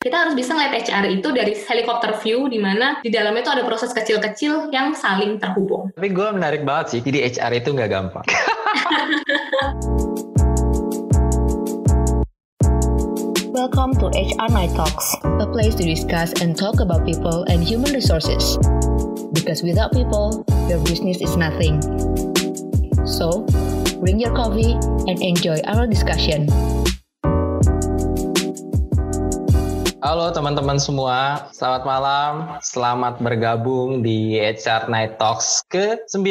Kita harus bisa ngeliat HR itu dari helikopter view di mana di dalamnya itu ada proses kecil-kecil yang saling terhubung. Tapi gue menarik banget sih, jadi HR itu nggak gampang. Welcome to HR Night Talks, a place to discuss and talk about people and human resources. Because without people, your business is nothing. So, bring your coffee and enjoy our discussion. Halo teman-teman semua, selamat malam. Selamat bergabung di HR Night Talks ke-9.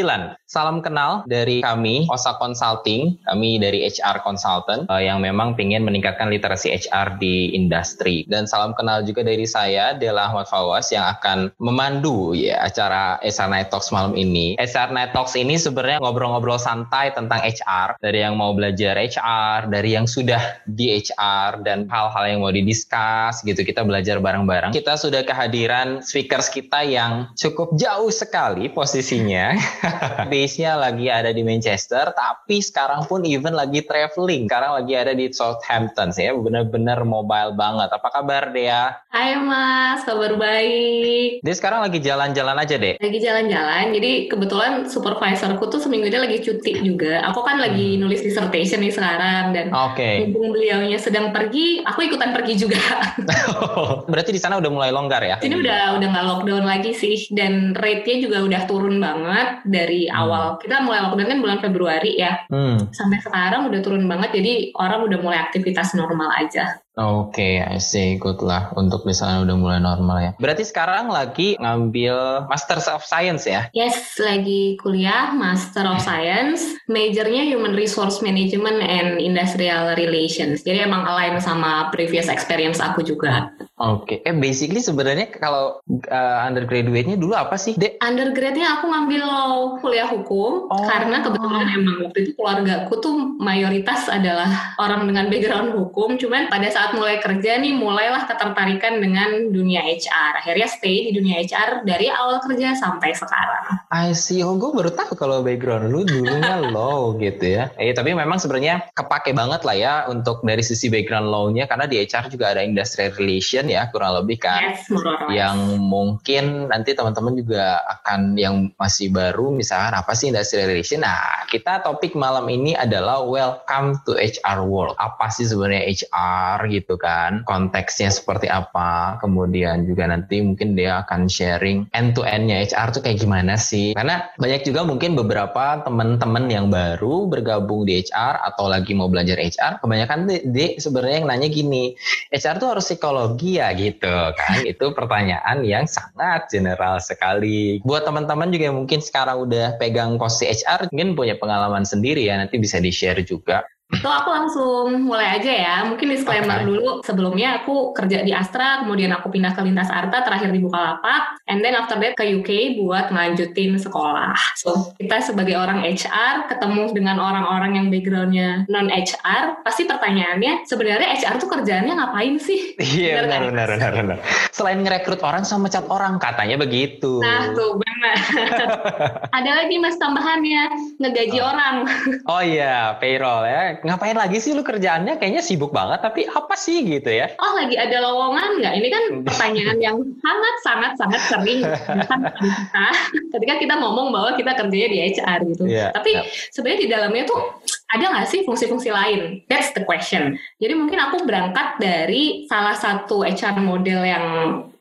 Salam kenal dari kami, Osa Consulting. Kami dari HR Consultant uh, yang memang ingin meningkatkan literasi HR di industri. Dan salam kenal juga dari saya, Dela Ahmad Fawas, yang akan memandu ya acara HR Night Talks malam ini. HR Night Talks ini sebenarnya ngobrol-ngobrol santai tentang HR. Dari yang mau belajar HR, dari yang sudah di HR, dan hal-hal yang mau didiskus gitu gitu kita belajar bareng-bareng. Kita sudah kehadiran speakers kita yang cukup jauh sekali posisinya. Base-nya lagi ada di Manchester, tapi sekarang pun even lagi traveling. Sekarang lagi ada di Southampton ya, bener-bener mobile banget. Apa kabar Dea? Hai Mas, kabar baik. Dia sekarang lagi jalan-jalan aja deh. Lagi jalan-jalan, jadi kebetulan supervisorku tuh seminggu ini lagi cuti juga. Aku kan lagi hmm. nulis dissertation nih sekarang dan okay. mumpung beliaunya sedang pergi, aku ikutan pergi juga. Berarti di sana udah mulai longgar ya? Ini udah udah nggak lockdown lagi sih dan rate-nya juga udah turun banget dari hmm. awal. Kita mulai lockdown kan bulan Februari ya. Hmm. Sampai sekarang udah turun banget jadi orang udah mulai aktivitas normal aja. Oke, okay, I see. Good lah. Untuk di sana udah mulai normal ya. Berarti sekarang lagi ngambil Master of Science ya? Yes, lagi kuliah Master of Science. Majornya Human Resource Management and Industrial Relations. Jadi emang align sama previous experience aku juga. Oke. Okay. Eh, basically sebenarnya kalau uh, undergraduate-nya dulu apa sih, Dek? Undergrad-nya aku ngambil law, kuliah hukum. Oh. Karena kebetulan emang waktu itu keluarga aku tuh mayoritas adalah orang dengan background hukum. Cuman pada saat saat mulai kerja nih mulailah ketertarikan dengan dunia HR. Akhirnya stay di dunia HR dari awal kerja sampai sekarang. I see. Oh, gue baru tahu kalau background lu dulunya law gitu ya. Eh, tapi memang sebenarnya kepake banget lah ya untuk dari sisi background law-nya karena di HR juga ada industrial relation ya kurang lebih kan. Yes, yang mungkin nanti teman-teman juga akan yang masih baru misalkan apa sih industrial relation. Nah, kita topik malam ini adalah welcome to HR world. Apa sih sebenarnya HR gitu gitu kan konteksnya seperti apa kemudian juga nanti mungkin dia akan sharing end to endnya HR tuh kayak gimana sih. Karena banyak juga mungkin beberapa teman-teman yang baru bergabung di HR atau lagi mau belajar HR kebanyakan di sebenarnya yang nanya gini HR tuh harus psikologi ya? Gitu kan. Itu pertanyaan yang sangat general sekali. Buat teman-teman juga yang mungkin sekarang udah pegang posisi HR mungkin punya pengalaman sendiri ya nanti bisa di share juga itu aku langsung mulai aja ya. Mungkin disclaimer okay. dulu. Sebelumnya aku kerja di Astra, kemudian aku pindah ke Lintas Arta, terakhir di Bukalapak, and then after that ke UK buat ngelanjutin sekolah. So, kita sebagai orang HR ketemu dengan orang-orang yang backgroundnya non HR, pasti pertanyaannya sebenarnya HR tuh kerjaannya ngapain sih? Iya benar, benar, benar, benar. Selain ngerekrut orang sama cat orang, katanya begitu. Nah tuh benar. Ada lagi mas tambahannya ngegaji oh. orang. oh iya, payroll ya ngapain lagi sih lu kerjaannya kayaknya sibuk banget tapi apa sih gitu ya oh lagi ada lowongan nggak ini kan pertanyaan yang sangat sangat sangat sering kita ketika kita ngomong bahwa kita kerjanya di HR gitu yeah, tapi yeah. sebenarnya di dalamnya tuh ada nggak sih fungsi-fungsi lain? That's the question. Jadi mungkin aku berangkat dari salah satu HR model yang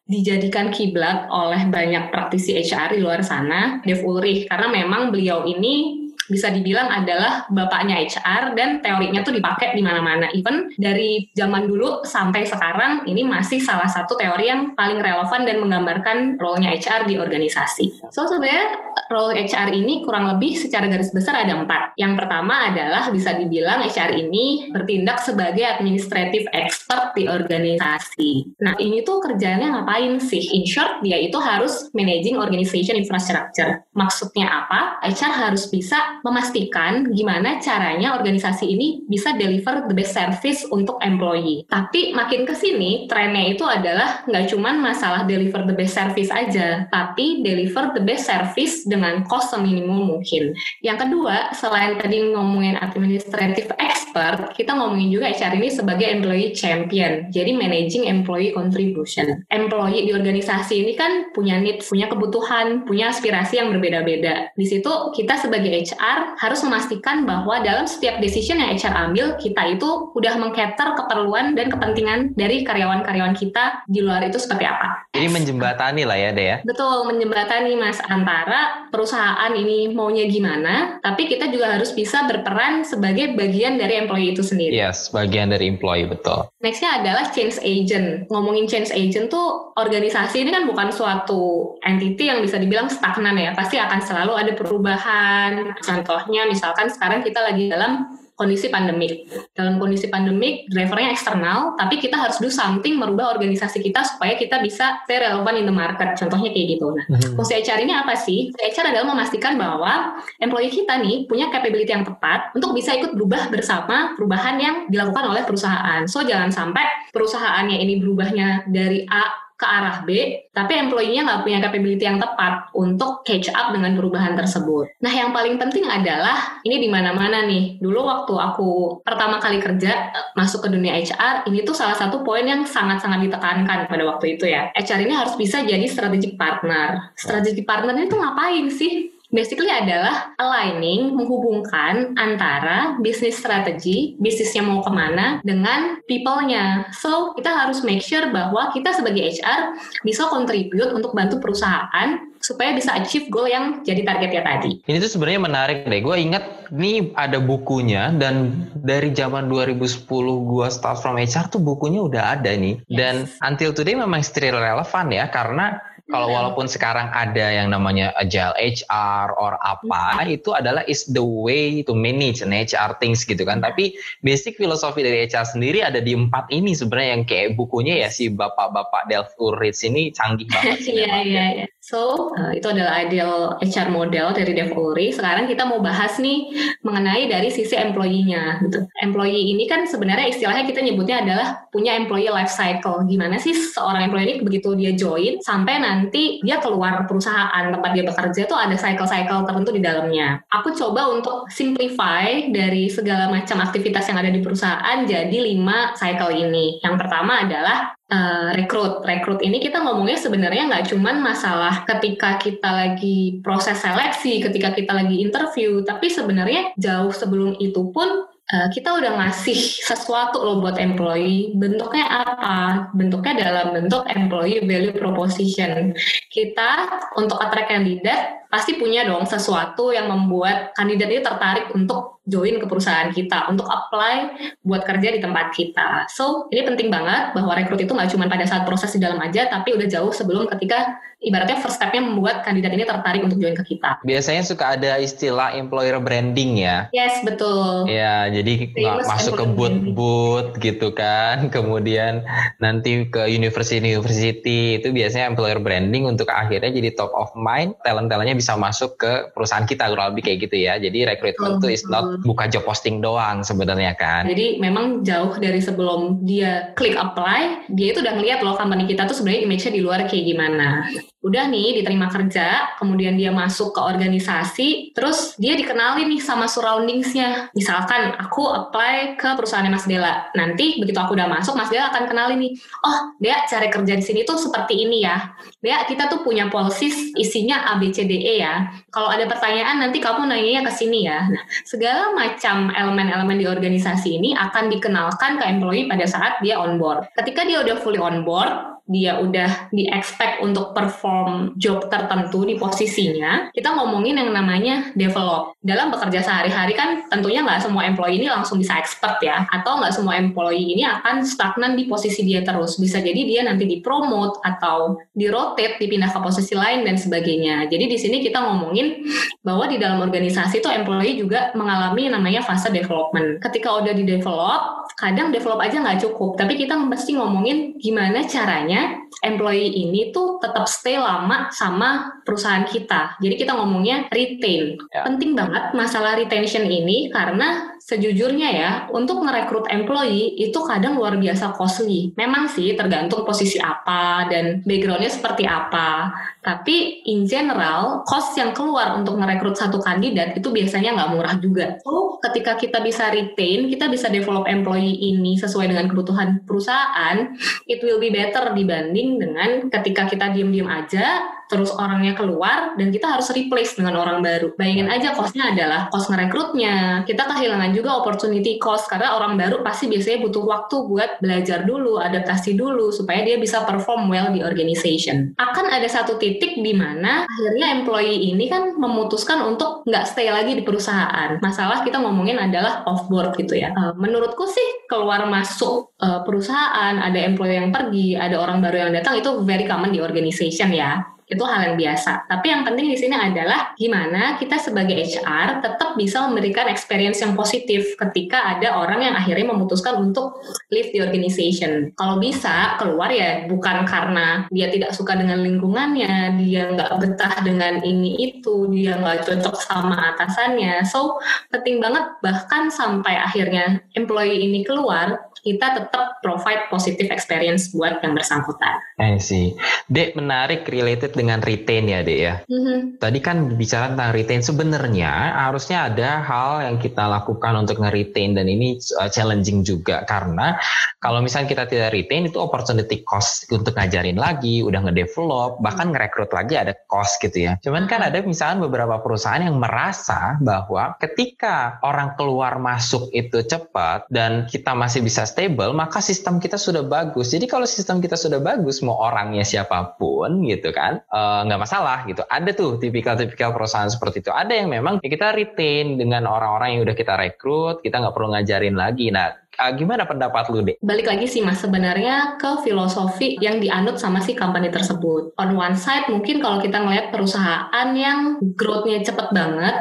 dijadikan kiblat oleh banyak praktisi HR di luar sana, Dev Ulrich, karena memang beliau ini bisa dibilang adalah bapaknya HR dan teorinya tuh dipakai di mana-mana. Even dari zaman dulu sampai sekarang ini masih salah satu teori yang paling relevan dan menggambarkan role-nya HR di organisasi. So sebenarnya role HR ini kurang lebih secara garis besar ada empat. Yang pertama adalah bisa dibilang HR ini bertindak sebagai administrative expert di organisasi. Nah ini tuh kerjanya ngapain sih? In short dia itu harus managing organization infrastructure. Maksudnya apa? HR harus bisa memastikan gimana caranya organisasi ini bisa deliver the best service untuk employee. Tapi makin ke sini trennya itu adalah nggak cuman masalah deliver the best service aja, tapi deliver the best service dengan cost seminimum mungkin. Yang kedua, selain tadi ngomongin administrative expert, kita ngomongin juga HR ini sebagai employee champion. Jadi managing employee contribution. Employee di organisasi ini kan punya needs, punya kebutuhan, punya aspirasi yang berbeda-beda. Di situ kita sebagai HR harus memastikan bahwa dalam setiap decision yang HR ambil, kita itu udah mengcater keperluan dan kepentingan dari karyawan-karyawan kita di luar itu seperti apa. Jadi menjembatani lah ya, Dea. Betul, menjembatani Mas antara perusahaan ini maunya gimana, tapi kita juga harus bisa berperan sebagai bagian dari employee itu sendiri. Yes, bagian dari employee, betul. Nextnya adalah change agent. Ngomongin change agent tuh organisasi ini kan bukan suatu entity yang bisa dibilang stagnan ya. Pasti akan selalu ada perubahan. Contohnya misalkan sekarang kita lagi dalam kondisi pandemik. Dalam kondisi pandemik, drivernya eksternal, tapi kita harus do something merubah organisasi kita supaya kita bisa stay relevant in the market. Contohnya kayak gitu. Nah, hmm. fungsi HR ini apa sih? HR adalah memastikan bahwa employee kita nih punya capability yang tepat untuk bisa ikut berubah bersama perubahan yang dilakukan oleh perusahaan. So, jangan sampai perusahaannya ini berubahnya dari A ke arah B, tapi employee-nya nggak punya capability yang tepat untuk catch up dengan perubahan tersebut. Nah, yang paling penting adalah ini di mana-mana nih. Dulu waktu aku pertama kali kerja masuk ke dunia HR, ini tuh salah satu poin yang sangat-sangat ditekankan pada waktu itu ya. HR ini harus bisa jadi strategic partner. Strategic partner itu ngapain sih? Basically adalah aligning, menghubungkan antara bisnis strategi, bisnisnya mau ke mana, dengan people-nya. So, kita harus make sure bahwa kita sebagai HR bisa contribute untuk bantu perusahaan supaya bisa achieve goal yang jadi targetnya tadi. Ini tuh sebenarnya menarik deh. Gue ingat ini ada bukunya dan dari zaman 2010 gue start from HR tuh bukunya udah ada nih. Yes. Dan until today memang still relevan ya karena kalau walaupun sekarang ada yang namanya agile HR or apa, hmm. itu adalah is the way to manage an HR things gitu kan. Tapi basic filosofi dari HR sendiri ada di empat ini sebenarnya yang kayak bukunya ya si bapak-bapak Ulrich ini canggih banget. Iya iya iya. So, uh, itu adalah ideal HR model dari Dev Ulrich. Sekarang kita mau bahas nih mengenai dari sisi employee-nya gitu. Employee ini kan sebenarnya istilahnya kita nyebutnya adalah punya employee life cycle. Gimana sih seorang employee ini begitu dia join sampai nanti dia keluar perusahaan tempat dia bekerja tuh ada cycle-cycle tertentu di dalamnya. Aku coba untuk simplify dari segala macam aktivitas yang ada di perusahaan jadi lima cycle ini. Yang pertama adalah uh, rekrut. Rekrut ini kita ngomongnya sebenarnya nggak cuman masalah ketika kita lagi proses seleksi, ketika kita lagi interview, tapi sebenarnya jauh sebelum itu pun uh, kita udah ngasih sesuatu loh buat employee. Bentuknya apa? Bentuknya dalam bentuk employee value proposition. Kita untuk attract kandidat pasti punya dong sesuatu yang membuat kandidat itu tertarik untuk join ke perusahaan kita, untuk apply buat kerja di tempat kita. So, ini penting banget bahwa rekrut itu nggak cuma pada saat proses di dalam aja, tapi udah jauh sebelum ketika ibaratnya first step-nya membuat kandidat ini tertarik untuk join ke kita. Biasanya suka ada istilah employer branding ya. Yes, betul. Ya, jadi nggak masuk ke boot-boot gitu kan. Kemudian nanti ke university-university itu biasanya employer branding untuk akhirnya jadi top of mind, talent-talentnya bisa masuk ke perusahaan kita kurang lebih kayak gitu ya. Jadi recruitment itu is not buka job posting doang sebenarnya kan. Jadi memang jauh dari sebelum dia klik apply, dia itu udah ngeliat loh company kita tuh sebenarnya image-nya di luar kayak gimana udah nih diterima kerja, kemudian dia masuk ke organisasi, terus dia dikenali nih sama surroundingsnya. Misalkan aku apply ke perusahaan Mas Dela, nanti begitu aku udah masuk, Mas Dela akan kenali nih, oh dia cari kerja di sini tuh seperti ini ya. Dia kita tuh punya policy isinya A B C D E ya. Kalau ada pertanyaan nanti kamu nanya ke sini ya. Nah, segala macam elemen-elemen di organisasi ini akan dikenalkan ke employee pada saat dia on board. Ketika dia udah fully on board, dia udah di expect untuk perform job tertentu di posisinya, kita ngomongin yang namanya develop. Dalam bekerja sehari-hari kan tentunya nggak semua employee ini langsung bisa expert ya, atau nggak semua employee ini akan stagnan di posisi dia terus. Bisa jadi dia nanti dipromote atau di rotate, dipindah ke posisi lain dan sebagainya. Jadi di sini kita ngomongin bahwa di dalam organisasi itu employee juga mengalami namanya fase development. Ketika udah di develop, kadang develop aja nggak cukup, tapi kita mesti ngomongin gimana caranya biasanya employee ini tuh tetap stay lama sama perusahaan kita. Jadi kita ngomongnya retain. Ya. Penting banget masalah retention ini karena Sejujurnya ya, untuk merekrut employee itu kadang luar biasa costly. Memang sih tergantung posisi apa dan backgroundnya seperti apa. Tapi in general, cost yang keluar untuk merekrut satu kandidat itu biasanya nggak murah juga. Oh, ketika kita bisa retain, kita bisa develop employee ini sesuai dengan kebutuhan perusahaan, it will be better dibanding dengan ketika kita diem-diem aja, terus orangnya keluar dan kita harus replace dengan orang baru. Bayangin aja costnya adalah cost ngerekrutnya. Kita kehilangan juga opportunity cost karena orang baru pasti biasanya butuh waktu buat belajar dulu, adaptasi dulu supaya dia bisa perform well di organization. Akan ada satu titik di mana akhirnya employee ini kan memutuskan untuk nggak stay lagi di perusahaan. Masalah kita ngomongin adalah off board gitu ya. Uh, menurutku sih keluar masuk uh, perusahaan, ada employee yang pergi, ada orang baru yang datang itu very common di organization ya itu hal yang biasa. Tapi yang penting di sini adalah gimana kita sebagai HR tetap bisa memberikan experience yang positif ketika ada orang yang akhirnya memutuskan untuk leave the organization. Kalau bisa keluar ya bukan karena dia tidak suka dengan lingkungannya, dia nggak betah dengan ini itu, dia nggak cocok sama atasannya. So penting banget bahkan sampai akhirnya employee ini keluar, kita tetap provide positive experience buat yang bersangkutan. I see. Dek menarik related dengan retain ya dek ya. Mm-hmm. Tadi kan bicara tentang retain sebenarnya harusnya ada hal yang kita lakukan untuk nge-retain dan ini uh, challenging juga karena kalau misalnya kita tidak retain itu opportunity cost untuk ngajarin lagi, udah nge-develop, bahkan ngerekrut lagi ada cost gitu ya. Cuman kan ada misalnya beberapa perusahaan yang merasa bahwa ketika orang keluar masuk itu cepat dan kita masih bisa stable, maka sistem kita sudah bagus. Jadi kalau sistem kita sudah bagus, mau orangnya siapa pun gitu kan, Eh, nggak uh, masalah gitu. Ada tuh tipikal-tipikal perusahaan seperti itu. Ada yang memang kita retain dengan orang-orang yang udah kita rekrut, kita nggak perlu ngajarin lagi. Nah, Uh, gimana pendapat lu, deh? Balik lagi sih, Mas. Sebenarnya ke filosofi yang dianut sama si company tersebut. On one side, mungkin kalau kita ngeliat perusahaan yang growth-nya cepet banget,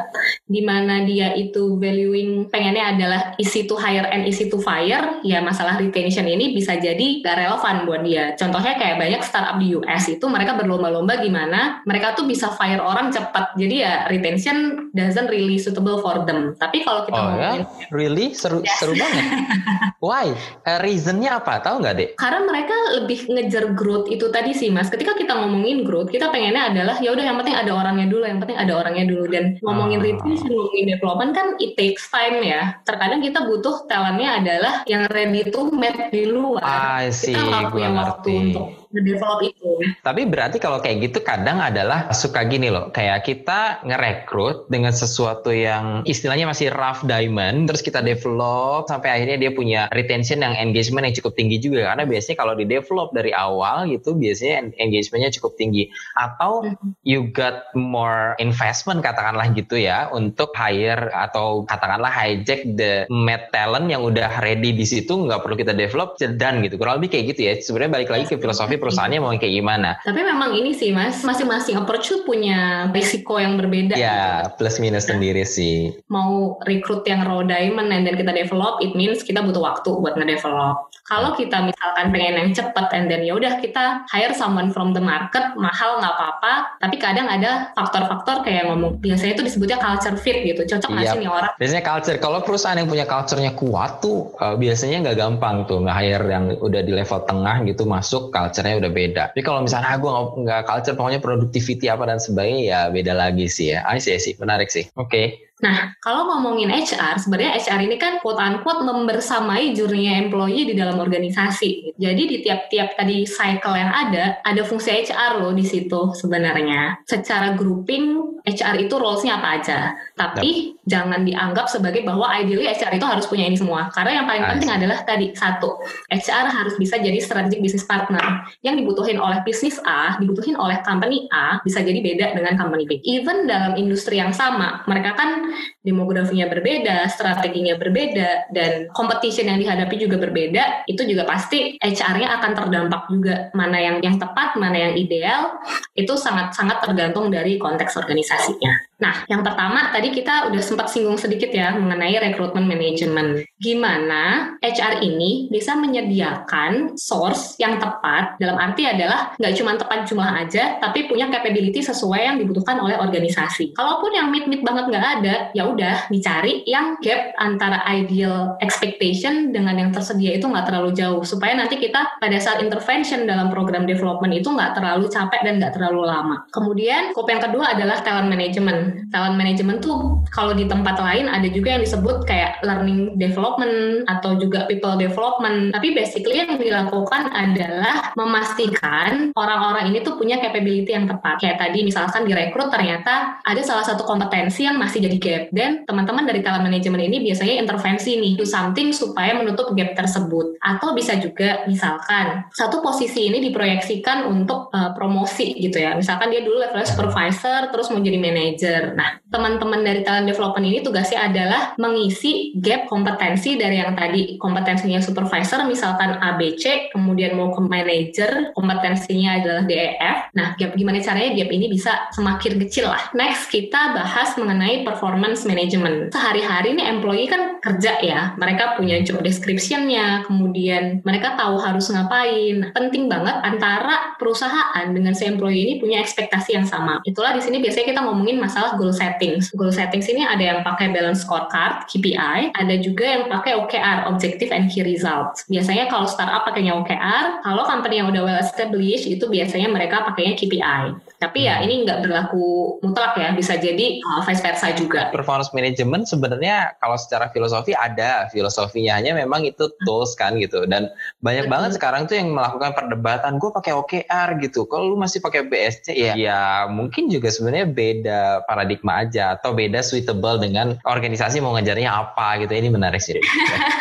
di mana dia itu valuing pengennya adalah easy to hire and easy to fire, ya masalah retention ini bisa jadi gak relevan buat dia. Contohnya kayak banyak startup di US itu mereka berlomba-lomba gimana mereka tuh bisa fire orang cepat. Jadi ya retention doesn't really suitable for them. Tapi kalau kita oh, ya? ngomongin... Ya? Really? Seru, yes. seru banget. Why? Uh, reasonnya apa? Tahu nggak dek? Karena mereka lebih ngejar growth itu tadi sih mas. Ketika kita ngomongin growth, kita pengennya adalah ya udah yang penting ada orangnya dulu, yang penting ada orangnya dulu. Dan ngomongin uh. retention, ngomongin development kan it takes time ya. Terkadang kita butuh talentnya adalah yang ready to meet di luar. I see, kita nggak punya waktu untuk develop itu. Tapi berarti kalau kayak gitu kadang adalah suka gini loh, kayak kita ngerekrut dengan sesuatu yang istilahnya masih rough diamond, terus kita develop sampai akhirnya dia punya retention yang engagement yang cukup tinggi juga. Karena biasanya kalau di develop dari awal gitu biasanya engagementnya cukup tinggi. Atau mm-hmm. you got more investment katakanlah gitu ya untuk hire atau katakanlah hijack the med talent yang udah ready di situ nggak perlu kita develop dan gitu. Kurang lebih kayak gitu ya. Sebenarnya balik lagi ke filosofi perusahaannya mau kayak gimana. Tapi memang ini sih mas, masing-masing approach punya risiko yang berbeda. Ya, gitu. plus minus nah, sendiri sih. Mau rekrut yang raw diamond dan kita develop, it means kita butuh waktu buat ngedevelop. Kalau kita misalkan pengen yang cepet and then ya udah kita hire someone from the market, mahal nggak apa-apa, tapi kadang ada faktor-faktor kayak ngomong, biasanya itu disebutnya culture fit gitu, cocok nggak yep. sih nih orang? Biasanya culture, kalau perusahaan yang punya culture-nya kuat tuh, uh, biasanya nggak gampang tuh nge-hire yang udah di level tengah gitu masuk culture culture udah beda. Tapi kalau misalnya ah, gue nggak culture, pokoknya productivity apa dan sebagainya ya beda lagi sih ya. I see, sih, menarik sih. Oke. Okay. Nah, kalau ngomongin HR, sebenarnya HR ini kan quote unquote membersamai journey employee di dalam organisasi. Jadi di tiap-tiap tadi cycle yang ada, ada fungsi HR loh di situ sebenarnya. Secara grouping, HR itu roles-nya apa aja. Tapi. Jangan dianggap sebagai bahwa ideally HR itu harus punya ini semua. Karena yang paling penting adalah tadi, satu, HR harus bisa jadi strategic business partner. Yang dibutuhin oleh bisnis A, dibutuhin oleh company A, bisa jadi beda dengan company B. Even dalam industri yang sama, mereka kan demografinya berbeda, strateginya berbeda, dan competition yang dihadapi juga berbeda, itu juga pasti HR-nya akan terdampak juga. Mana yang yang tepat, mana yang ideal, itu sangat-sangat tergantung dari konteks organisasinya. Nah, yang pertama tadi kita udah sempat singgung sedikit ya mengenai rekrutmen manajemen. Gimana HR ini bisa menyediakan source yang tepat dalam arti adalah nggak cuma tepat jumlah aja, tapi punya capability sesuai yang dibutuhkan oleh organisasi. Kalaupun yang mid-mid banget nggak ada, ya udah dicari yang gap antara ideal expectation dengan yang tersedia itu nggak terlalu jauh supaya nanti kita pada saat intervention dalam program development itu nggak terlalu capek dan nggak terlalu lama. Kemudian, scope yang kedua adalah talent management talent management tuh kalau di tempat lain ada juga yang disebut kayak learning development atau juga people development. Tapi basically yang dilakukan adalah memastikan orang-orang ini tuh punya capability yang tepat. Kayak tadi misalkan direkrut ternyata ada salah satu kompetensi yang masih jadi gap dan teman-teman dari talent management ini biasanya intervensi nih do something supaya menutup gap tersebut. Atau bisa juga misalkan satu posisi ini diproyeksikan untuk uh, promosi gitu ya. Misalkan dia dulu levelnya supervisor terus mau jadi manager manager. Nah, teman-teman dari talent development ini tugasnya adalah mengisi gap kompetensi dari yang tadi kompetensinya supervisor misalkan ABC, kemudian mau ke manager, kompetensinya adalah DEF. Nah, gap gimana caranya gap ini bisa semakin kecil lah. Next, kita bahas mengenai performance management. Sehari-hari ini employee kan kerja ya, mereka punya job description-nya, kemudian mereka tahu harus ngapain. Penting banget antara perusahaan dengan si employee ini punya ekspektasi yang sama. Itulah di sini biasanya kita ngomongin masalah masalah goal settings. Goal settings ini ada yang pakai balance scorecard, KPI, ada juga yang pakai OKR, Objective and Key Results. Biasanya kalau startup pakainya OKR, kalau company yang udah well established itu biasanya mereka pakainya KPI. Tapi ya hmm. ini nggak berlaku mutlak ya, bisa jadi uh, vice versa juga. Performance management sebenarnya kalau secara filosofi ada filosofinya hanya memang itu tools kan gitu dan banyak Betul. banget sekarang tuh yang melakukan perdebatan gue pakai OKR gitu. Kalau lu masih pakai BSC ya ya mungkin juga sebenarnya beda paradigma aja atau beda suitable dengan organisasi mau ngejarnya apa gitu. Ini menarik sih.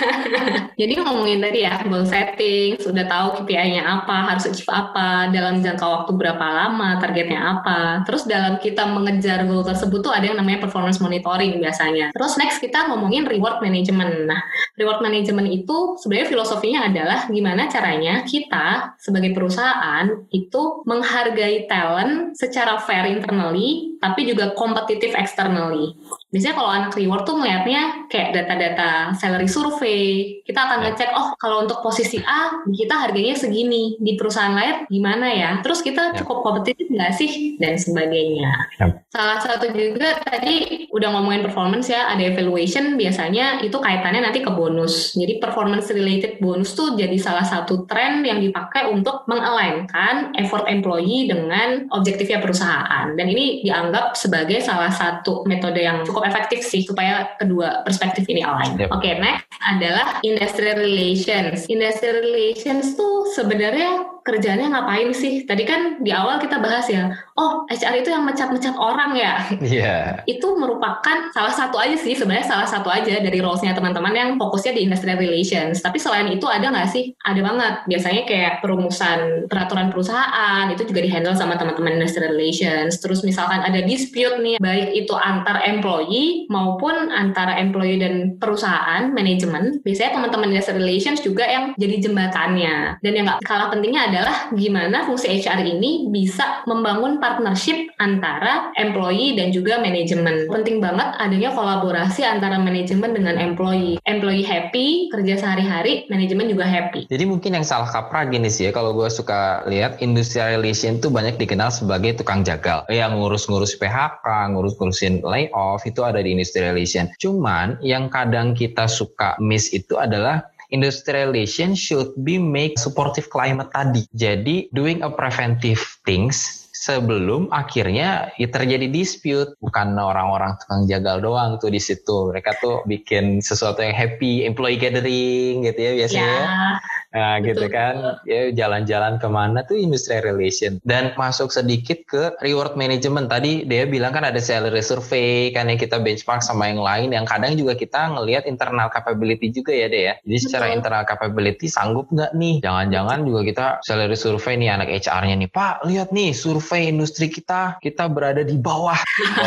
jadi ngomongin tadi ya goal setting, sudah tahu KPI-nya apa, harus achieve apa, dalam jangka waktu berapa lama, target targetnya apa. Terus dalam kita mengejar goal tersebut tuh ada yang namanya performance monitoring biasanya. Terus next kita ngomongin reward management. Nah, reward management itu sebenarnya filosofinya adalah gimana caranya kita sebagai perusahaan itu menghargai talent secara fair internally tapi juga kompetitif externally. Biasanya kalau anak reward tuh melihatnya kayak data-data salary survey. Kita akan ya. ngecek, oh kalau untuk posisi A, kita harganya segini. Di perusahaan lain gimana ya? Terus kita ya. cukup kompetitif nggak sih? Dan sebagainya. Ya. Salah satu juga tadi udah ngomongin performance ya, ada evaluation biasanya itu kaitannya nanti ke bonus. Jadi performance related bonus tuh jadi salah satu tren yang dipakai untuk mengalignkan effort employee dengan objektifnya perusahaan. Dan ini dianggap sebagai salah satu metode yang cukup cukup efektif sih supaya kedua perspektif ini align. Yep. Oke, okay, next adalah industrial relations. Industrial relations tuh sebenarnya kerjanya ngapain sih? Tadi kan di awal kita bahas ya, oh HR itu yang mecat-mecat orang ya. Iya. Yeah. Itu merupakan salah satu aja sih, sebenarnya salah satu aja dari roles-nya teman-teman yang fokusnya di industrial relations. Tapi selain itu ada nggak sih? Ada banget. Biasanya kayak perumusan peraturan perusahaan, itu juga dihandle sama teman-teman industrial relations. Terus misalkan ada dispute nih, baik itu antar employee maupun antara employee dan perusahaan, manajemen. Biasanya teman-teman industrial relations juga yang jadi jembatannya. Dan yang nggak kalah pentingnya ada adalah gimana fungsi HR ini bisa membangun partnership antara employee dan juga manajemen. Penting banget adanya kolaborasi antara manajemen dengan employee. Employee happy, kerja sehari-hari, manajemen juga happy. Jadi mungkin yang salah kaprah gini sih ya, kalau gue suka lihat industrial relation tuh banyak dikenal sebagai tukang jagal. Yang ngurus-ngurus PHK, ngurus-ngurusin layoff, itu ada di industrial relation. Cuman yang kadang kita suka miss itu adalah industrialization should be make supportive climate tadi. Jadi doing a preventive things sebelum akhirnya ya terjadi dispute bukan orang-orang tukang jagal doang tuh di situ mereka tuh bikin sesuatu yang happy employee gathering gitu ya biasanya ya. Nah, gitu kan. Ya jalan-jalan ke mana tuh industry relation. Dan masuk sedikit ke reward management. Tadi dia bilang kan ada salary survey kan yang kita benchmark sama yang lain. Yang kadang juga kita ngelihat internal capability juga ya deh ya. Jadi secara internal capability sanggup nggak nih? Jangan-jangan juga kita salary survey nih anak HR-nya nih. Pak, lihat nih survei industri kita. Kita berada di bawah.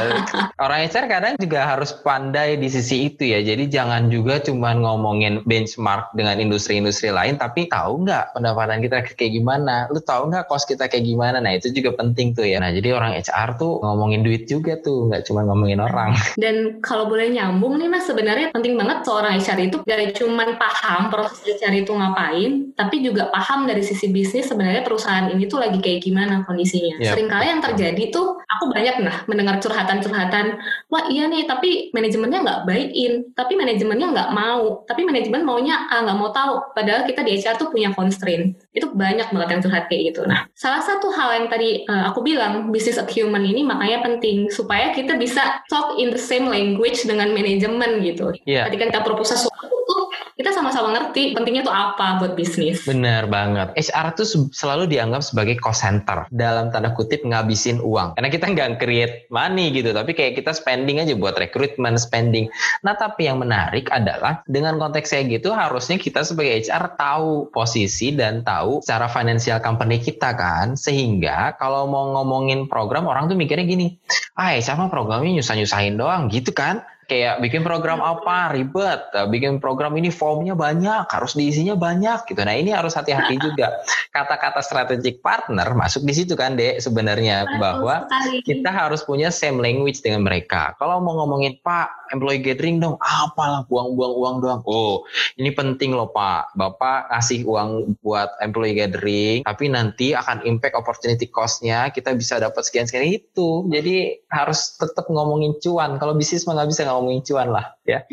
Orang HR kadang juga harus pandai di sisi itu ya. Jadi jangan juga cuma ngomongin benchmark dengan industri-industri lain. Tapi tapi tahu nggak pendapatan kita kayak gimana? Lu tahu nggak kos kita kayak gimana? Nah itu juga penting tuh ya. Nah jadi orang HR tuh ngomongin duit juga tuh, nggak cuma ngomongin orang. Dan kalau boleh nyambung nih mas, sebenarnya penting banget seorang HR itu gak cuma paham proses HR itu ngapain, tapi juga paham dari sisi bisnis sebenarnya perusahaan ini tuh lagi kayak gimana kondisinya. Yep. Seringkali yang terjadi tuh aku banyak nah mendengar curhatan-curhatan, wah iya nih tapi manajemennya nggak baikin, tapi manajemennya nggak mau, tapi manajemen maunya ah nggak mau tahu. Padahal kita di HR tuh punya constraint. Itu banyak banget yang curhat kayak gitu. Nah, salah satu hal yang tadi uh, aku bilang business acumen ini makanya penting supaya kita bisa talk in the same language dengan manajemen gitu. Yeah. Ketika kita propose sesuatu kita sama-sama ngerti pentingnya tuh apa buat bisnis. Bener banget. HR tuh selalu dianggap sebagai cost center. Dalam tanda kutip ngabisin uang. Karena kita nggak create money gitu. Tapi kayak kita spending aja buat rekrutmen, spending. Nah tapi yang menarik adalah dengan konteks kayak gitu harusnya kita sebagai HR tahu posisi dan tahu secara financial company kita kan. Sehingga kalau mau ngomongin program orang tuh mikirnya gini. Ah HR mah programnya nyusah-nyusahin doang gitu kan kayak bikin program apa ribet, eh, bikin program ini formnya banyak, harus diisinya banyak gitu. Nah ini harus hati-hati juga. Kata-kata strategic partner masuk di situ kan dek sebenarnya bahwa kita harus punya same language dengan mereka. Kalau mau ngomongin Pak employee gathering dong, apalah buang-buang uang doang. Oh ini penting loh Pak, Bapak ngasih uang buat employee gathering, tapi nanti akan impact opportunity cost-nya kita bisa dapat sekian-sekian itu. Jadi harus tetap ngomongin cuan. Kalau bisnis mah nggak bisa ngomong ngomongin cuan lah ya.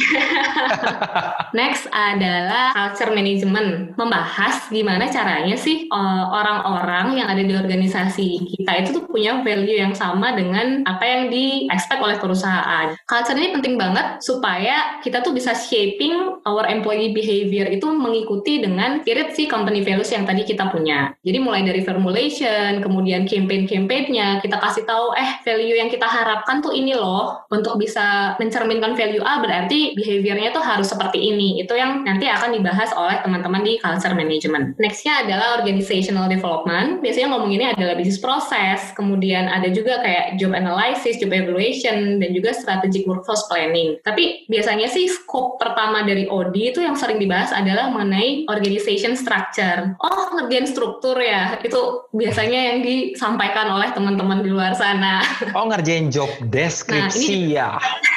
Next adalah culture management, membahas gimana caranya sih eh, orang-orang yang ada di organisasi kita itu tuh punya value yang sama dengan apa yang di expect oleh perusahaan. Culture ini penting banget supaya kita tuh bisa shaping our employee behavior itu mengikuti dengan spirit si company values yang tadi kita punya. Jadi mulai dari formulation, kemudian campaign-campaignnya, kita kasih tahu eh value yang kita harapkan tuh ini loh untuk bisa mencerminkan mencerminkan value A berarti behaviornya tuh harus seperti ini. Itu yang nanti akan dibahas oleh teman-teman di culture management. Nextnya adalah organizational development. Biasanya ngomonginnya adalah bisnis proses, kemudian ada juga kayak job analysis, job evaluation, dan juga strategic workforce planning. Tapi biasanya sih scope pertama dari OD itu yang sering dibahas adalah mengenai organization structure. Oh, ngerjain struktur ya. Itu biasanya yang disampaikan oleh teman-teman di luar sana. Oh, ngerjain job deskripsi nah, ini, ya.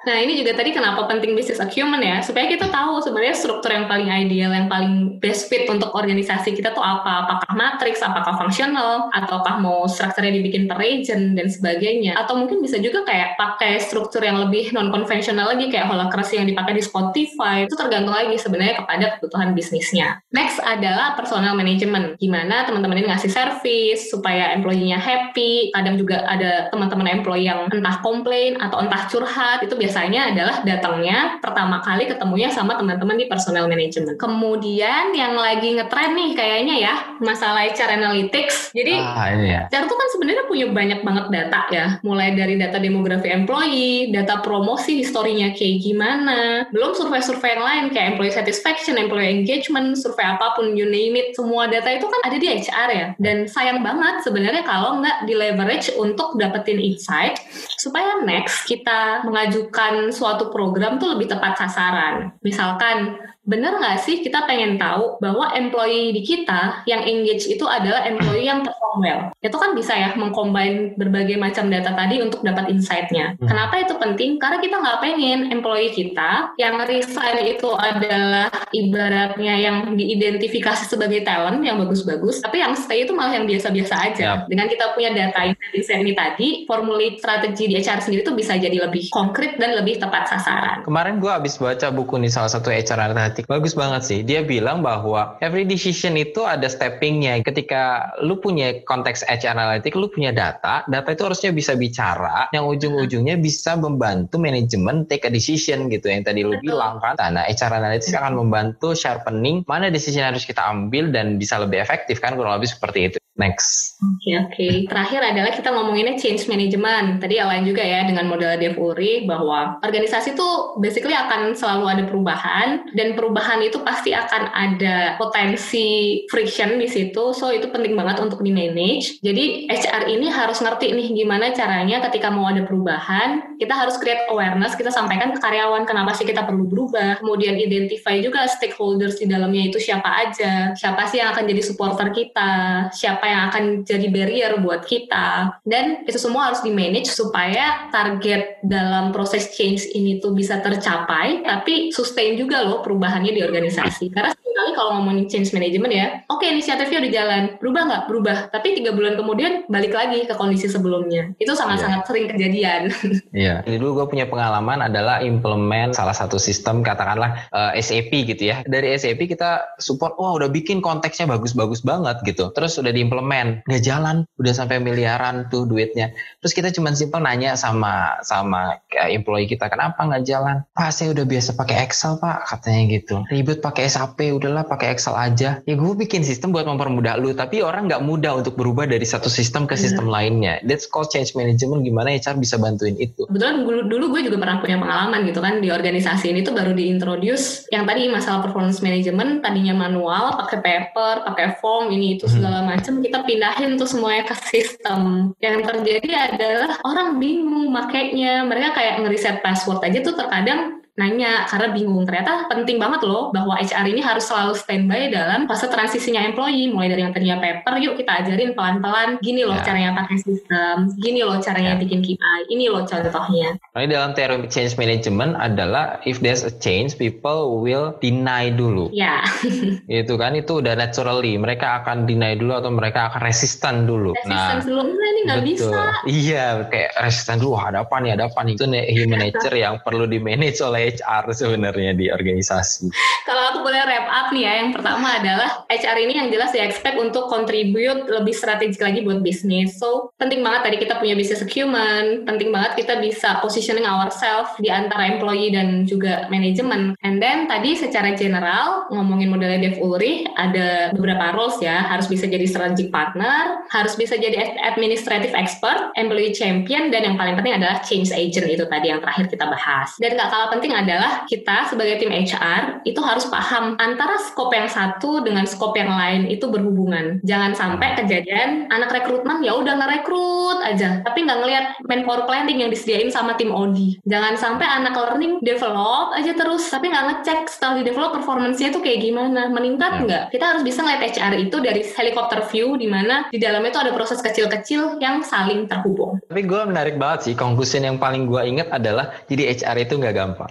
Nah ini juga tadi kenapa penting business acumen ya, supaya kita tahu sebenarnya struktur yang paling ideal, yang paling best fit untuk organisasi kita tuh apa, apakah matriks, apakah fungsional, ataukah mau strukturnya dibikin per region dan sebagainya, atau mungkin bisa juga kayak pakai struktur yang lebih non konvensional lagi kayak holacracy yang dipakai di Spotify, itu tergantung lagi sebenarnya kepada kebutuhan bisnisnya. Next adalah personal management, gimana teman-teman ini ngasih service supaya employee-nya happy, kadang juga ada teman-teman employee yang entah komplain atau entah curhat, itu biasanya biasanya adalah datangnya pertama kali ketemunya sama teman-teman di personal management. Kemudian yang lagi ngetren nih kayaknya ya masalah HR analytics. Jadi ah, iya. HR tuh kan sebenarnya punya banyak banget data ya, mulai dari data demografi employee, data promosi historinya kayak gimana, belum survei-survei yang lain kayak employee satisfaction, employee engagement, survei apa pun you name it, semua data itu kan ada di HR ya. Dan sayang banget sebenarnya kalau nggak di leverage untuk dapetin insight supaya next kita mengajukan melakukan suatu program tuh lebih tepat sasaran. Misalkan bener nggak sih kita pengen tahu bahwa employee di kita yang engage itu adalah employee yang perform well. Itu kan bisa ya mengcombine berbagai macam data tadi untuk dapat insight-nya. Hmm. Kenapa itu penting? Karena kita nggak pengen employee kita yang resign itu adalah ibaratnya yang diidentifikasi sebagai talent yang bagus-bagus, tapi yang stay itu malah yang biasa-biasa aja. Yep. Dengan kita punya data insight ini tadi, formulasi strategi di HR sendiri itu bisa jadi lebih konkret dan lebih tepat sasaran. Kemarin gue habis baca buku nih salah satu HR Bagus banget sih. Dia bilang bahwa every decision itu ada steppingnya. Ketika lu punya konteks edge analytic, lu punya data, data itu harusnya bisa bicara, yang ujung-ujungnya bisa membantu manajemen take a decision gitu. Yang tadi lu bilang kan. Nah, HR analytics akan membantu sharpening mana decision harus kita ambil dan bisa lebih efektif kan kurang lebih seperti itu. Next. Oke okay. Okay. Terakhir adalah kita ngomonginnya change management. Tadi lain juga ya dengan model Dev Uri bahwa organisasi itu basically akan selalu ada perubahan dan perubahan itu pasti akan ada potensi friction di situ. So itu penting banget untuk di manage. Jadi HR ini harus ngerti nih gimana caranya ketika mau ada perubahan, kita harus create awareness, kita sampaikan ke karyawan kenapa sih kita perlu berubah. Kemudian identify juga stakeholders di dalamnya itu siapa aja, siapa sih yang akan jadi supporter kita, siapa yang akan jadi barrier buat kita. Dan itu semua harus di manage supaya target dalam proses change ini tuh bisa tercapai tapi sustain juga loh perubahannya di organisasi. Karena sekali kalau ngomongin change management ya oke okay, inisiatifnya udah jalan berubah nggak? Berubah. Tapi tiga bulan kemudian balik lagi ke kondisi sebelumnya. Itu sangat-sangat yeah. sering kejadian. Iya. Yeah. dulu gue punya pengalaman adalah implement salah satu sistem katakanlah uh, eh, SAP gitu ya. Dari SAP kita support wah udah bikin konteksnya bagus-bagus banget gitu. Terus udah diimplement nggak jalan udah sampai miliaran tuh duitnya. Terus kita cuma simpel nanya sama sama employee kita kenapa nggak jalan? Pak saya udah biasa pakai Excel pak katanya gitu. Ribet pakai SAP udahlah pakai Excel aja. Ya gue bikin sistem buat mempermudah lu tapi orang nggak mudah untuk berubah dari satu sistem ke sistem hmm. lainnya. That's called change management gimana HR bisa bantuin itu? Kebetulan dulu, dulu gue juga pernah punya pengalaman gitu kan di organisasi ini tuh baru diintroduce yang tadi masalah performance management tadinya manual pakai paper pakai form ini itu hmm. segala macam kita pindahin tuh semuanya ke sistem. Yang terjadi adalah orang bingung makainya. Mereka kayak ngeriset password aja tuh terkadang nanya karena bingung. Ternyata penting banget loh bahwa HR ini harus selalu standby dalam fase transisinya employee. Mulai dari yang tadinya paper yuk kita ajarin pelan-pelan. Gini loh yeah. caranya pakai sistem gini loh caranya yeah. bikin KPI ini loh contohnya. Nah, dalam teori change management adalah if there's a change people will deny dulu. Ya. Yeah. itu kan? Itu udah naturally. Mereka akan deny dulu atau mereka akan resisten dulu. Resisten nah, dulu. Ini nggak bisa. Iya kayak resisten dulu. Ada apa nih? Ada apa nih? Itu human nature yang perlu di manage oleh HR sebenarnya di organisasi? Kalau aku boleh wrap up nih ya, yang pertama adalah HR ini yang jelas di expect untuk contribute lebih strategik lagi buat bisnis. So, penting banget tadi kita punya business acumen, penting banget kita bisa positioning ourselves di antara employee dan juga manajemen. And then tadi secara general, ngomongin modelnya Dev Ulrich, ada beberapa roles ya, harus bisa jadi strategic partner, harus bisa jadi administrative expert, employee champion, dan yang paling penting adalah change agent itu tadi yang terakhir kita bahas. Dan gak kalah penting adalah kita sebagai tim HR itu harus paham antara skop yang satu dengan skop yang lain itu berhubungan. Jangan sampai kejadian anak rekrutmen ya udah ngerekrut aja, tapi nggak ngelihat manpower planning yang disediain sama tim OD. Jangan sampai anak learning develop aja terus, tapi nggak ngecek setelah di develop performance-nya tuh kayak gimana, meningkat ya. nggak? Kita harus bisa ngeliat HR itu dari helikopter view di mana di dalamnya itu ada proses kecil-kecil yang saling terhubung. Tapi gue menarik banget sih, conclusion yang paling gue ingat adalah jadi HR itu nggak gampang.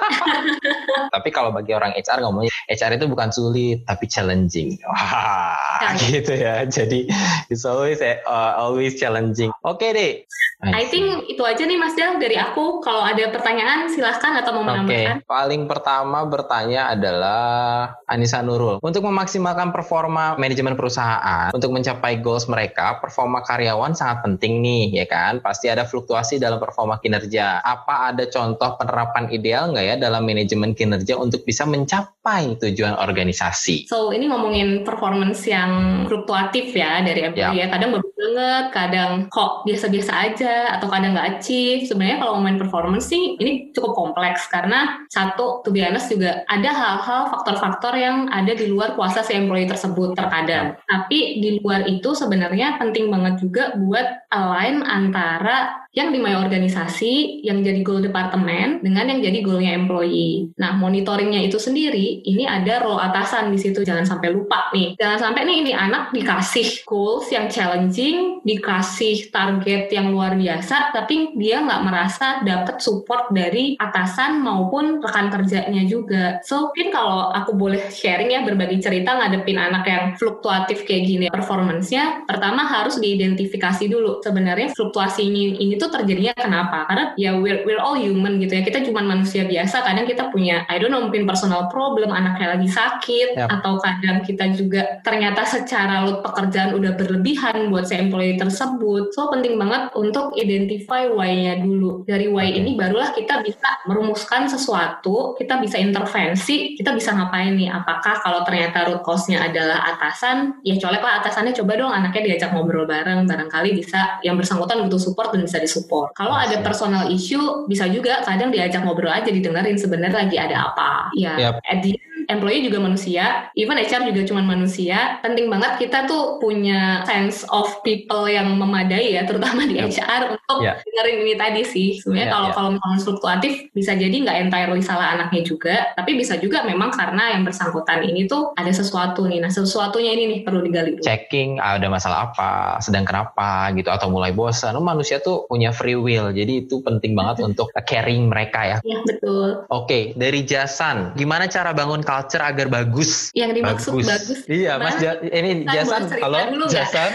tapi kalau bagi orang HR ngomongnya HR itu bukan sulit tapi challenging. Wah, nah. gitu ya. Jadi it's always uh, always challenging. Oke okay, deh. I think itu aja nih Mas Del dari aku. Kalau ada pertanyaan silahkan atau mau menambahkan. Oke, okay. paling pertama bertanya adalah Anissa Nurul. Untuk memaksimalkan performa manajemen perusahaan, untuk mencapai goals mereka, performa karyawan sangat penting nih, ya kan? Pasti ada fluktuasi dalam performa kinerja. Apa ada contoh penerapan ideal nggak ya dalam manajemen kinerja untuk bisa mencapai tujuan organisasi? So, ini ngomongin performance yang fluktuatif ya dari employee ya. Kadang bagus banget, kadang kok biasa-biasa aja atau kadang nggak achieve. Sebenarnya kalau main performance sih ini cukup kompleks karena satu, to be honest juga ada hal-hal faktor-faktor yang ada di luar kuasa si employee tersebut terkadang. Tapi di luar itu sebenarnya penting banget juga buat align antara yang di my organisasi yang jadi goal departemen dengan yang jadi goalnya employee. Nah, monitoringnya itu sendiri, ini ada role atasan di situ. Jangan sampai lupa nih. Jangan sampai nih ini anak dikasih goals yang challenging, dikasih target yang luar biasa, tapi dia nggak merasa dapat support dari atasan maupun rekan kerjanya juga. So, mungkin kalau aku boleh sharing ya berbagi cerita ngadepin anak yang fluktuatif kayak gini performance-nya, pertama harus diidentifikasi dulu. Sebenarnya fluktuasi ini, ini itu terjadinya kenapa? Karena ya we're, we're all human gitu ya. Kita cuma manusia biasa. Kadang kita punya, I don't know, mungkin personal problem, anaknya lagi sakit, yep. atau kadang kita juga ternyata secara load pekerjaan udah berlebihan buat si employee tersebut. So penting banget untuk identify why-nya dulu. Dari why okay. ini barulah kita bisa merumuskan sesuatu, kita bisa intervensi, kita bisa ngapain nih? Apakah kalau ternyata root cause-nya adalah atasan, ya colek lah atasannya coba dong anaknya diajak ngobrol bareng, barangkali bisa yang bersangkutan butuh support dan bisa disupport. Kalau ada personal issue, bisa juga kadang diajak ngobrol aja didengerin sebenarnya lagi ada apa. Ya, yep. at the employee juga manusia, even HR juga cuma manusia. Penting banget kita tuh punya sense of people yang memadai ya, terutama di yep. HR untuk yeah. dengerin ini tadi sih. Sebenarnya yeah, kalau yeah. kalau misalnya fluktuatif bisa jadi nggak entirely salah anaknya juga, tapi bisa juga memang karena yang bersangkutan ini tuh ada sesuatu nih. Nah sesuatunya ini nih perlu digali dulu. Checking ada masalah apa, sedang kenapa gitu atau mulai bosan. Oh, manusia tuh punya free will, jadi itu penting banget untuk caring mereka ya. Iya betul. Oke, okay, dari Jasan, gimana cara bangun culture agar bagus. Yang dimaksud bagus. bagus. Iya, Mas ja, ini Jason. Halo, Jason.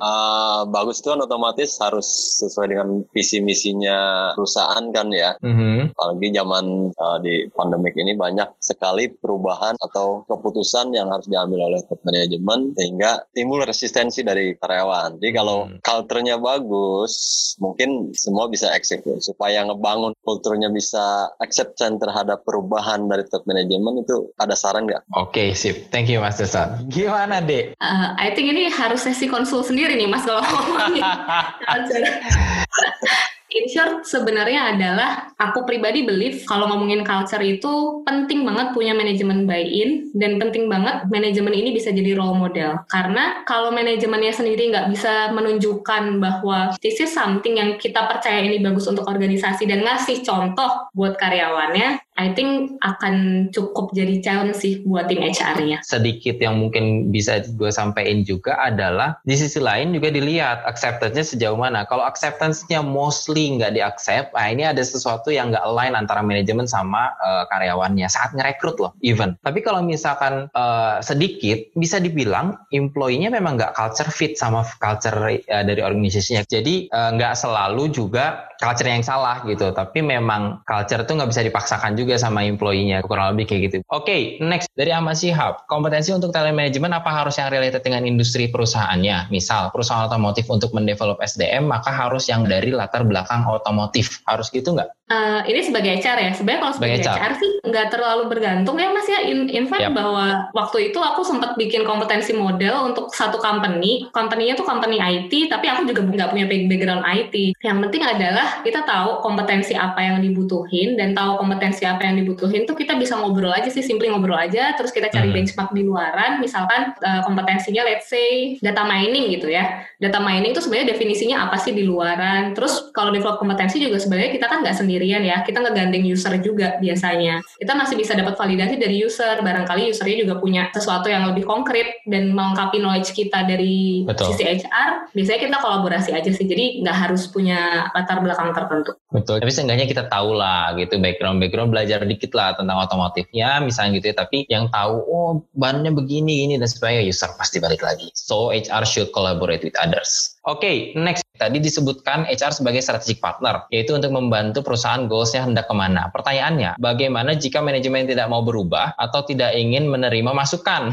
uh, bagus itu kan otomatis harus sesuai dengan visi misinya perusahaan kan ya. Mm-hmm. Apalagi zaman uh, di pandemik ini banyak sekali perubahan atau keputusan yang harus diambil oleh top manajemen sehingga timbul resistensi dari karyawan. Jadi kalau mm. culture-nya bagus, mungkin semua bisa eksekusi supaya ngebangun kulturnya bisa acceptance terhadap perubahan dari top manajemen itu ada saran nggak? Oke, okay, sip. Thank you Mas Desan. Gimana, Dek? Uh, I think ini harus sesi konsul sendiri nih Mas kalau ngomongin. In short, sebenarnya adalah aku pribadi believe kalau ngomongin culture itu penting banget punya manajemen buy-in dan penting banget manajemen ini bisa jadi role model. Karena kalau manajemennya sendiri nggak bisa menunjukkan bahwa this is something yang kita percaya ini bagus untuk organisasi dan ngasih contoh buat karyawannya, I think akan cukup jadi challenge sih buat tim HR-nya. Sedikit yang mungkin bisa gue sampaikan juga adalah di sisi lain juga dilihat acceptance-nya sejauh mana. Kalau acceptance-nya mostly nggak di-accept, nah ini ada sesuatu yang nggak align antara manajemen sama uh, karyawannya saat ngerekrut loh, even. Tapi kalau misalkan uh, sedikit, bisa dibilang employee-nya memang nggak culture fit sama culture uh, dari organisasinya. Jadi uh, nggak selalu juga culture yang salah gitu, tapi memang culture itu nggak bisa dipaksakan juga juga sama employee-nya kurang lebih kayak gitu. Oke, okay, next dari Ahmad Shihab, kompetensi untuk talent management apa harus yang related dengan industri perusahaannya? Misal perusahaan otomotif untuk mendevelop SDM maka harus yang dari latar belakang otomotif. Harus gitu nggak? Uh, ini sebagai HR ya. Sebenarnya kalau sebagai, sebagai HR. HR sih nggak terlalu bergantung ya Mas ya. In, in fact yep. bahwa waktu itu aku sempat bikin kompetensi model untuk satu company. Company-nya tuh company IT, tapi aku juga nggak punya background IT. Yang penting adalah kita tahu kompetensi apa yang dibutuhin dan tahu kompetensi apa yang dibutuhin tuh kita bisa ngobrol aja sih, simply ngobrol aja, terus kita cari hmm. benchmark di luaran, misalkan uh, kompetensinya let's say data mining gitu ya. Data mining itu sebenarnya definisinya apa sih di luaran. Terus kalau develop kompetensi juga sebenarnya kita kan nggak sendirian ya, kita ngegandeng user juga biasanya. Kita masih bisa dapat validasi dari user, barangkali usernya juga punya sesuatu yang lebih konkret dan melengkapi knowledge kita dari Betul. sisi HR. Biasanya kita kolaborasi aja sih, jadi nggak harus punya latar belakang tertentu. Betul, tapi seenggaknya kita tahu lah gitu background-background belajar dikit lah tentang otomotifnya misalnya gitu ya. Tapi yang tahu oh bannya begini ini dan sebagainya user pasti balik lagi. So HR should collaborate with others oke okay, next Tadi disebutkan HR sebagai strategic partner, yaitu untuk membantu perusahaan goalsnya hendak ke mana. Pertanyaannya, bagaimana jika manajemen tidak mau berubah atau tidak ingin menerima masukan?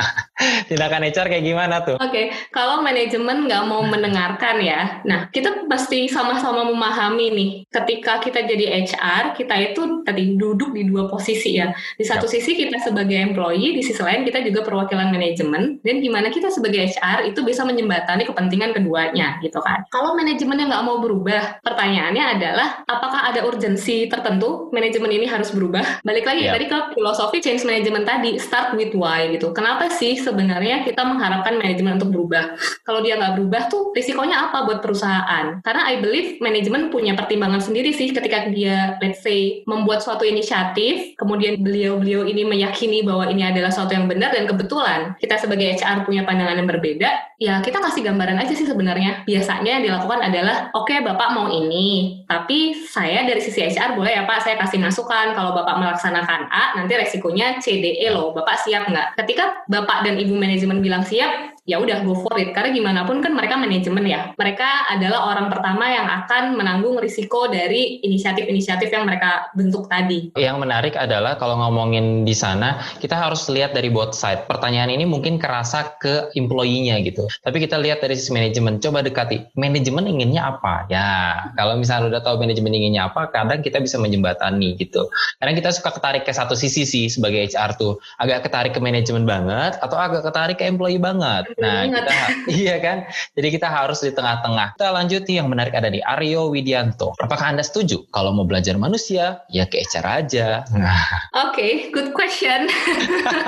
Tindakan HR kayak gimana tuh? Oke, okay. kalau manajemen nggak mau mendengarkan ya, nah kita pasti sama-sama memahami nih, ketika kita jadi HR, kita itu tadi duduk di dua posisi ya. Di satu yep. sisi kita sebagai employee, di sisi lain kita juga perwakilan manajemen, dan gimana kita sebagai HR itu bisa menjembatani kepentingan keduanya gitu kan. Kalau manajemennya nggak mau berubah, pertanyaannya adalah apakah ada urgensi tertentu manajemen ini harus berubah? Balik lagi yeah. tadi ke filosofi change management tadi, start with why gitu. Kenapa sih sebenarnya kita mengharapkan manajemen untuk berubah? Kalau dia nggak berubah tuh risikonya apa buat perusahaan? Karena I believe manajemen punya pertimbangan sendiri sih ketika dia let's say membuat suatu inisiatif, kemudian beliau-beliau ini meyakini bahwa ini adalah suatu yang benar dan kebetulan kita sebagai HR punya pandangan yang berbeda, ya kita kasih gambaran aja sih sebenarnya. Biasanya yang dilakukan adalah, oke okay, Bapak mau ini, tapi saya dari sisi HR boleh ya Pak, saya kasih masukan kalau Bapak melaksanakan A, nanti resikonya CDE loh, Bapak siap nggak? Ketika Bapak dan Ibu manajemen bilang siap, ya udah go for it. Karena gimana pun kan mereka manajemen ya. Mereka adalah orang pertama yang akan menanggung risiko dari inisiatif-inisiatif yang mereka bentuk tadi. Yang menarik adalah kalau ngomongin di sana, kita harus lihat dari both side. Pertanyaan ini mungkin kerasa ke employee-nya gitu. Tapi kita lihat dari sisi manajemen. Coba dekati, manajemen inginnya apa? Ya, kalau misalnya udah tahu manajemen inginnya apa, kadang kita bisa menjembatani gitu. Karena kita suka ketarik ke satu sisi sih sebagai HR tuh. Agak ketarik ke manajemen banget atau agak ketarik ke employee banget. Nah, kita iya kan? Jadi kita harus di tengah-tengah. Kita lanjut yang menarik ada di Aryo Widianto. Apakah Anda setuju kalau mau belajar manusia ya ke HR aja? Nah. Oke, okay, good question.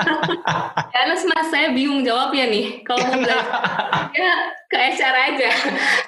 Karena mas saya bingung jawabnya nih. Kalau mau belajar ya ke HR aja.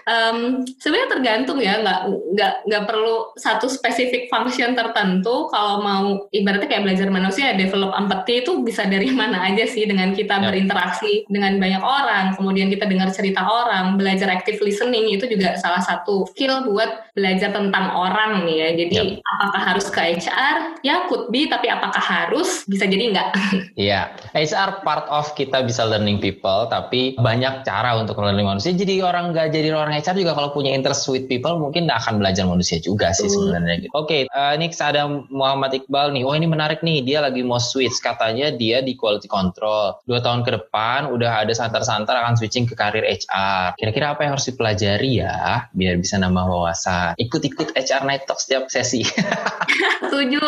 Um, Sebenarnya tergantung ya, nggak nggak nggak perlu satu spesifik function tertentu. Kalau mau ibaratnya kayak belajar manusia, develop empathy itu bisa dari mana aja sih dengan kita ya. berinteraksi dengan banyak orang, kemudian kita dengar cerita orang, belajar active listening itu juga salah satu skill buat belajar tentang orang nih ya. Jadi ya. apakah harus ke HR? Ya could be, tapi apakah harus? Bisa jadi enggak. Iya, HR part of kita bisa learning people, tapi banyak cara untuk learning manusia. Jadi orang nggak jadi orang HR juga kalau punya interest with people mungkin akan belajar manusia juga sih sebenarnya. Gitu. Oke, okay, uh, eh, next ada Muhammad Iqbal nih. Oh ini menarik nih. Dia lagi mau switch. Katanya dia di quality control. Dua tahun ke depan udah ada santar-santar akan switching ke karir HR. Kira-kira apa yang harus dipelajari ya biar bisa nambah wawasan? Ikut-ikut HR Night Talk setiap sesi. Setuju.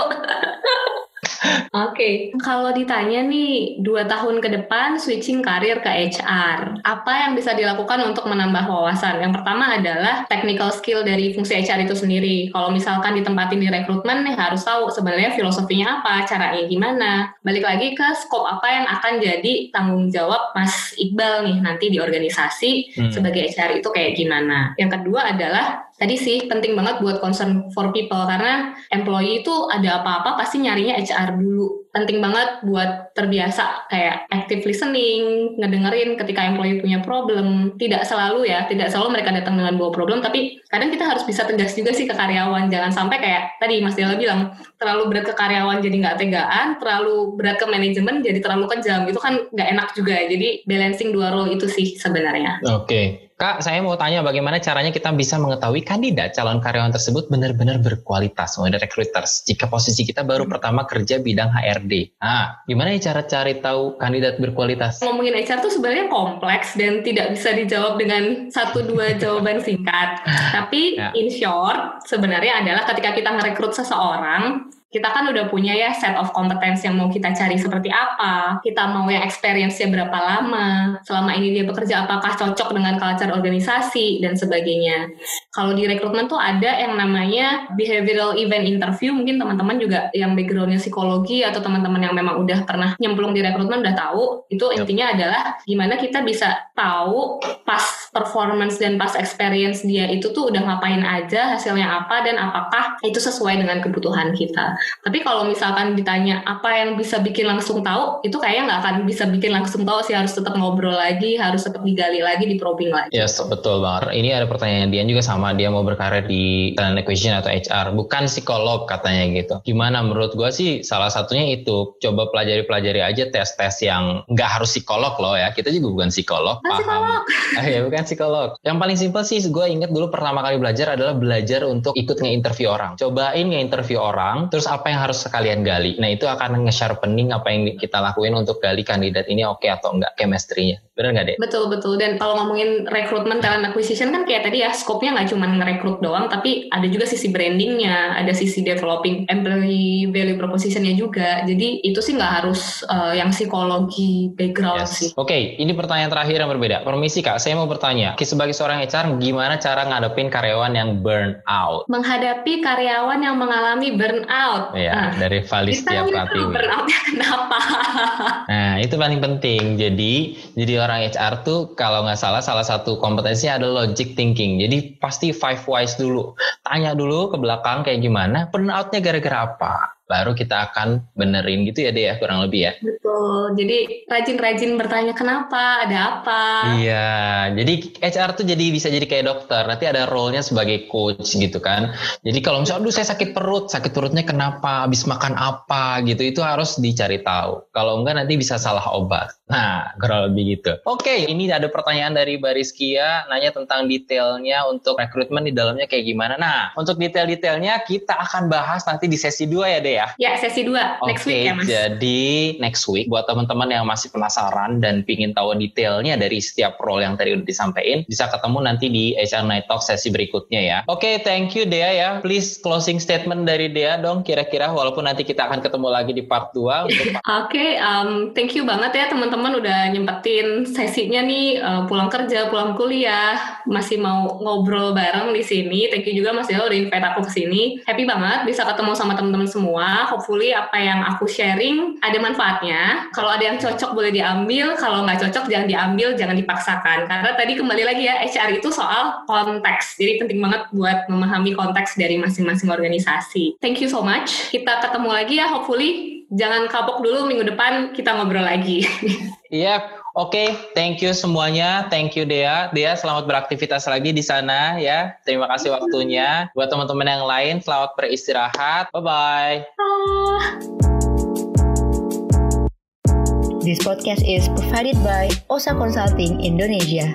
Oke, okay. kalau ditanya nih dua tahun ke depan switching karir ke HR, apa yang bisa dilakukan untuk menambah wawasan? Yang pertama adalah technical skill dari fungsi HR itu sendiri. Kalau misalkan ditempatin di rekrutmen nih harus tahu sebenarnya filosofinya apa, caranya gimana. Balik lagi ke scope apa yang akan jadi tanggung jawab Mas Iqbal nih nanti di organisasi hmm. sebagai HR itu kayak gimana. Yang kedua adalah tadi sih penting banget buat concern for people karena employee itu ada apa-apa pasti nyarinya HR dulu. Penting banget buat terbiasa kayak active listening, ngedengerin ketika employee punya problem. Tidak selalu ya, tidak selalu mereka datang dengan bawa problem, tapi kadang kita harus bisa tegas juga sih ke karyawan. Jangan sampai kayak tadi Mas Dela bilang, terlalu berat ke karyawan jadi nggak tegaan, terlalu berat ke manajemen jadi terlalu kejam. Itu kan nggak enak juga. Jadi balancing dua role itu sih sebenarnya. Oke. Okay. Kak, saya mau tanya bagaimana caranya kita bisa mengetahui kandidat calon karyawan tersebut benar-benar berkualitas, mulai recruiters, jika posisi kita baru hmm. pertama kerja bidang HRD. Nah, gimana ya cara cari tahu kandidat berkualitas? Ngomongin HR tuh sebenarnya kompleks dan tidak bisa dijawab dengan satu dua jawaban singkat. Tapi ya. in short, sebenarnya adalah ketika kita ngerekrut seseorang, kita kan udah punya ya set of competence yang mau kita cari seperti apa, kita mau yang experience-nya berapa lama, selama ini dia bekerja apakah cocok dengan culture organisasi, dan sebagainya. Kalau di rekrutmen tuh ada yang namanya behavioral event interview, mungkin teman-teman juga yang backgroundnya psikologi atau teman-teman yang memang udah pernah nyemplung di rekrutmen udah tahu, itu intinya adalah gimana kita bisa tahu pas performance dan pas experience dia itu tuh udah ngapain aja, hasilnya apa, dan apakah itu sesuai dengan kebutuhan kita. Tapi kalau misalkan ditanya apa yang bisa bikin langsung tahu, itu kayaknya nggak akan bisa bikin langsung tahu sih harus tetap ngobrol lagi, harus tetap digali lagi, di probing lagi. Yes, betul banget. Ini ada pertanyaan Dian juga sama, dia mau berkarir di talent acquisition atau HR, bukan psikolog katanya gitu. Gimana menurut gue sih salah satunya itu coba pelajari-pelajari aja tes-tes yang nggak harus psikolog loh ya. Kita juga bukan psikolog. Bukan psikolog. Ah, ya, bukan psikolog. Yang paling simpel sih gue inget dulu pertama kali belajar adalah belajar untuk ikut nge-interview orang. Cobain nge-interview orang, terus apa yang harus sekalian gali. Nah itu akan nge-sharpening apa yang kita lakuin untuk gali kandidat ini oke okay atau enggak chemistry-nya. Benar nggak deh? Betul betul. Dan kalau ngomongin rekrutmen talent acquisition kan kayak tadi ya skopnya nggak cuma ngerekrut doang, tapi ada juga sisi brandingnya, ada sisi developing employee value propositionnya juga. Jadi itu sih nggak harus uh, yang psikologi background yes. sih. Oke, okay, ini pertanyaan terakhir yang berbeda. Permisi kak, saya mau bertanya. Sebagai seorang HR, gimana cara ngadepin karyawan yang burn out? Menghadapi karyawan yang mengalami burn out. Iya, nah, dari Valistia Pratiwi. Burn outnya kenapa? nah, itu paling penting. Jadi, jadi orang HR tuh kalau nggak salah salah satu kompetensinya adalah logic thinking. Jadi pasti five wise dulu. Tanya dulu ke belakang kayak gimana, burnoutnya gara-gara apa. Baru kita akan benerin gitu ya deh ya kurang lebih ya. Betul. Jadi rajin-rajin bertanya kenapa, ada apa. Iya. Jadi HR tuh jadi bisa jadi kayak dokter. Nanti ada role-nya sebagai coach gitu kan. Jadi kalau misalnya, aduh saya sakit perut, sakit perutnya kenapa, habis makan apa gitu, itu harus dicari tahu. Kalau enggak nanti bisa salah obat. Nah, kurang lebih gitu. Oke, ini ada pertanyaan dari Bariskia, nanya tentang detailnya untuk rekrutmen di dalamnya kayak gimana. Nah, untuk detail-detailnya kita akan bahas nanti di sesi 2 ya deh ya? Ya, sesi 2 next week ya Mas. Jadi next week buat teman-teman yang masih penasaran dan pingin tahu detailnya dari setiap role yang tadi udah disampaikan, bisa ketemu nanti di HR Night Talk sesi berikutnya ya. Oke, okay, thank you Dea ya. Please closing statement dari Dea dong kira-kira walaupun nanti kita akan ketemu lagi di part 2. Oke, okay, um, thank you banget ya teman-teman udah nyempetin sesinya nih uh, pulang kerja, pulang kuliah, masih mau ngobrol bareng di sini. Thank you juga Mas Dea udah invite aku ke sini. Happy banget bisa ketemu sama teman-teman semua semua. Hopefully apa yang aku sharing ada manfaatnya. Kalau ada yang cocok boleh diambil, kalau nggak cocok jangan diambil, jangan dipaksakan. Karena tadi kembali lagi ya, HR itu soal konteks. Jadi penting banget buat memahami konteks dari masing-masing organisasi. Thank you so much. Kita ketemu lagi ya, hopefully. Jangan kapok dulu minggu depan kita ngobrol lagi. Iya, yep. Oke, okay, thank you semuanya. Thank you Dea. Dea selamat beraktivitas lagi di sana ya. Terima kasih waktunya. Buat teman-teman yang lain, selamat beristirahat. Bye-bye. This podcast is provided by Osa Consulting Indonesia.